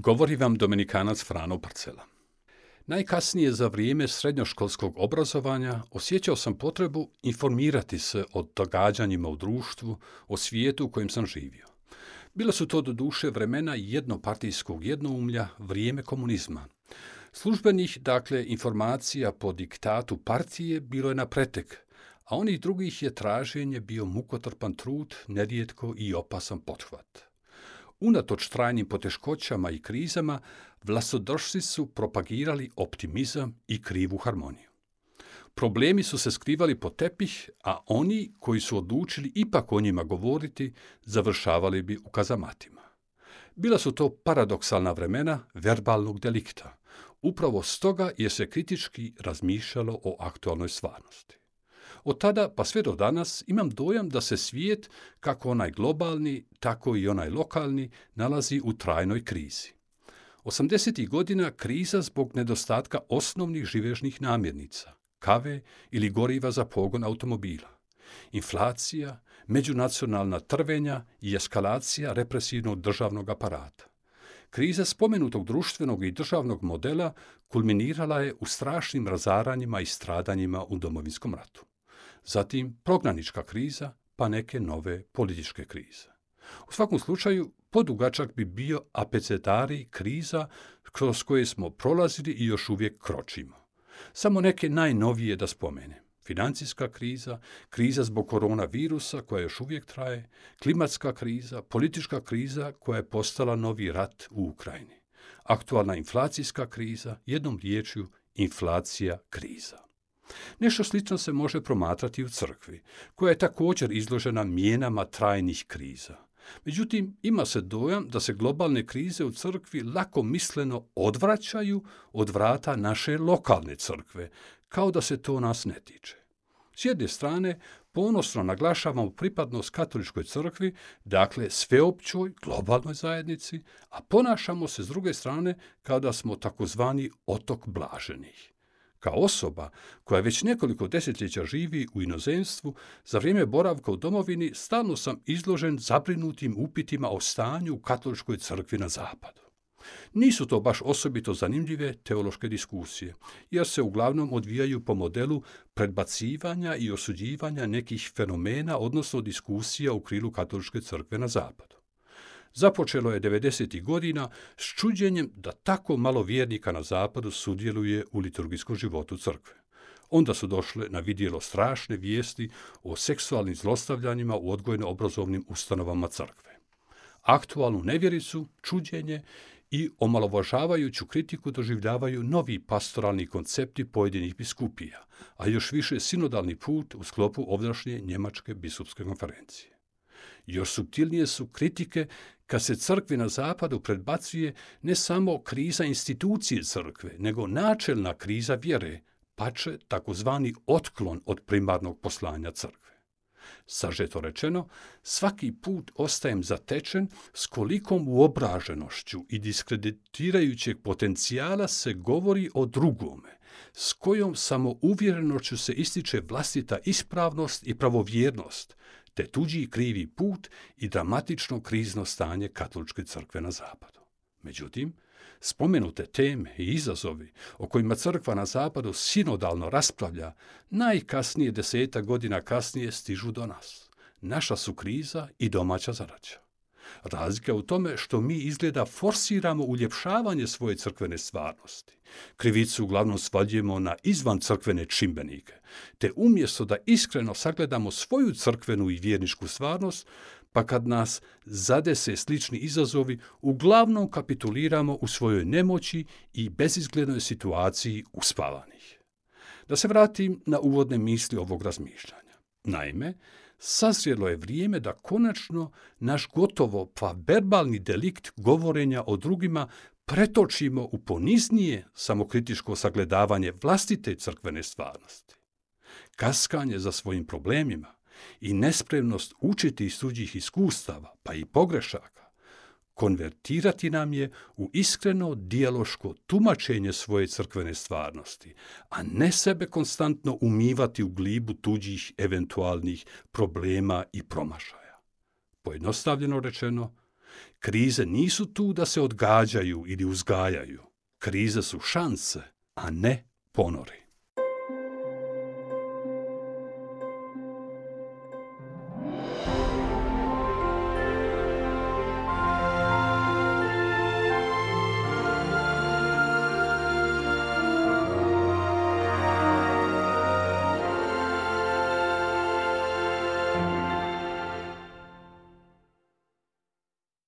Govori vam Dominikanac Frano Parcela. Najkasnije za vrijeme srednjoškolskog obrazovanja osjećao sam potrebu informirati se o događanjima u društvu, o svijetu u kojem sam živio. Bila su to do duše vremena jednopartijskog jednoumlja, vrijeme komunizma. Službenih, dakle, informacija po diktatu partije bilo je na pretek, a onih drugih je traženje bio mukotrpan trud, nerijetko i opasan pothvat. Unatoč trajnim poteškoćama i krizama, vlastodršci su propagirali optimizam i krivu harmoniju. Problemi su se skrivali po tepih, a oni koji su odlučili ipak o njima govoriti, završavali bi u kazamatima. Bila su to paradoksalna vremena verbalnog delikta, upravo stoga je se kritički razmišljalo o aktualnoj stvarnosti. Od tada pa sve do danas imam dojam da se svijet, kako onaj globalni, tako i onaj lokalni, nalazi u trajnoj krizi. 80. godina kriza zbog nedostatka osnovnih živežnih namirnica, kave ili goriva za pogon automobila. Inflacija, međunacionalna trvenja i eskalacija represivnog državnog aparata. Kriza spomenutog društvenog i državnog modela kulminirala je u strašnim razaranjima i stradanjima u domovinskom ratu zatim prognanička kriza, pa neke nove političke krize. U svakom slučaju, podugačak bi bio apecetari kriza kroz koje smo prolazili i još uvijek kročimo. Samo neke najnovije da spomenem. Financijska kriza, kriza zbog koronavirusa koja još uvijek traje, klimatska kriza, politička kriza koja je postala novi rat u Ukrajini. Aktualna inflacijska kriza, jednom riječju inflacija kriza. Nešto slično se može promatrati u crkvi, koja je također izložena mijenama trajnih kriza. Međutim, ima se dojam da se globalne krize u crkvi lako misleno odvraćaju od vrata naše lokalne crkve, kao da se to nas ne tiče. S jedne strane, ponosno naglašavamo pripadnost katoličkoj crkvi, dakle sveopćoj globalnoj zajednici, a ponašamo se s druge strane kao da smo takozvani otok blaženih. Kao osoba koja već nekoliko desetljeća živi u inozemstvu, za vrijeme boravka u domovini stalno sam izložen zabrinutim upitima o stanju u katoličkoj crkvi na zapadu. Nisu to baš osobito zanimljive teološke diskusije, jer se uglavnom odvijaju po modelu predbacivanja i osuđivanja nekih fenomena, odnosno diskusija u krilu katoličke crkve na zapadu. Započelo je 90. godina s čuđenjem da tako malo vjernika na zapadu sudjeluje u liturgijskom životu crkve. Onda su došle na vidjelo strašne vijesti o seksualnim zlostavljanjima u odgojno-obrazovnim ustanovama crkve. Aktualnu nevjericu, čuđenje i omalovažavajuću kritiku doživljavaju novi pastoralni koncepti pojedinih biskupija, a još više sinodalni put u sklopu ovdašnje Njemačke biskupske konferencije. Još subtilnije su kritike kad se crkvi na zapadu predbacuje ne samo kriza institucije crkve, nego načelna kriza vjere, pače takozvani otklon od primarnog poslanja crkve. Sažeto rečeno, svaki put ostajem zatečen s kolikom uobraženošću i diskreditirajućeg potencijala se govori o drugome, s kojom samouvjerenošću se ističe vlastita ispravnost i pravovjernost, te tuđi krivi put i dramatično krizno stanje katoličke crkve na zapadu. Međutim, spomenute teme i izazovi o kojima crkva na zapadu sinodalno raspravlja, najkasnije deseta godina kasnije stižu do nas. Naša su kriza i domaća zaraća. Razlika je u tome što mi izgleda forsiramo uljepšavanje svoje crkvene stvarnosti. Krivicu uglavnom svaljujemo na izvan crkvene čimbenike, te umjesto da iskreno sagledamo svoju crkvenu i vjerničku stvarnost, pa kad nas zadese slični izazovi, uglavnom kapituliramo u svojoj nemoći i bezizglednoj situaciji uspavanih. Da se vratim na uvodne misli ovog razmišljanja. Naime, sazrijelo je vrijeme da konačno naš gotovo pa verbalni delikt govorenja o drugima pretočimo u poniznije samokritiško sagledavanje vlastite crkvene stvarnosti. Kaskanje za svojim problemima i nespremnost učiti iz tuđih iskustava, pa i pogrešaka, konvertirati nam je u iskreno dijaloško tumačenje svoje crkvene stvarnosti, a ne sebe konstantno umivati u glibu tuđih eventualnih problema i promašaja. Pojednostavljeno rečeno, krize nisu tu da se odgađaju ili uzgajaju. Krize su šanse, a ne ponori.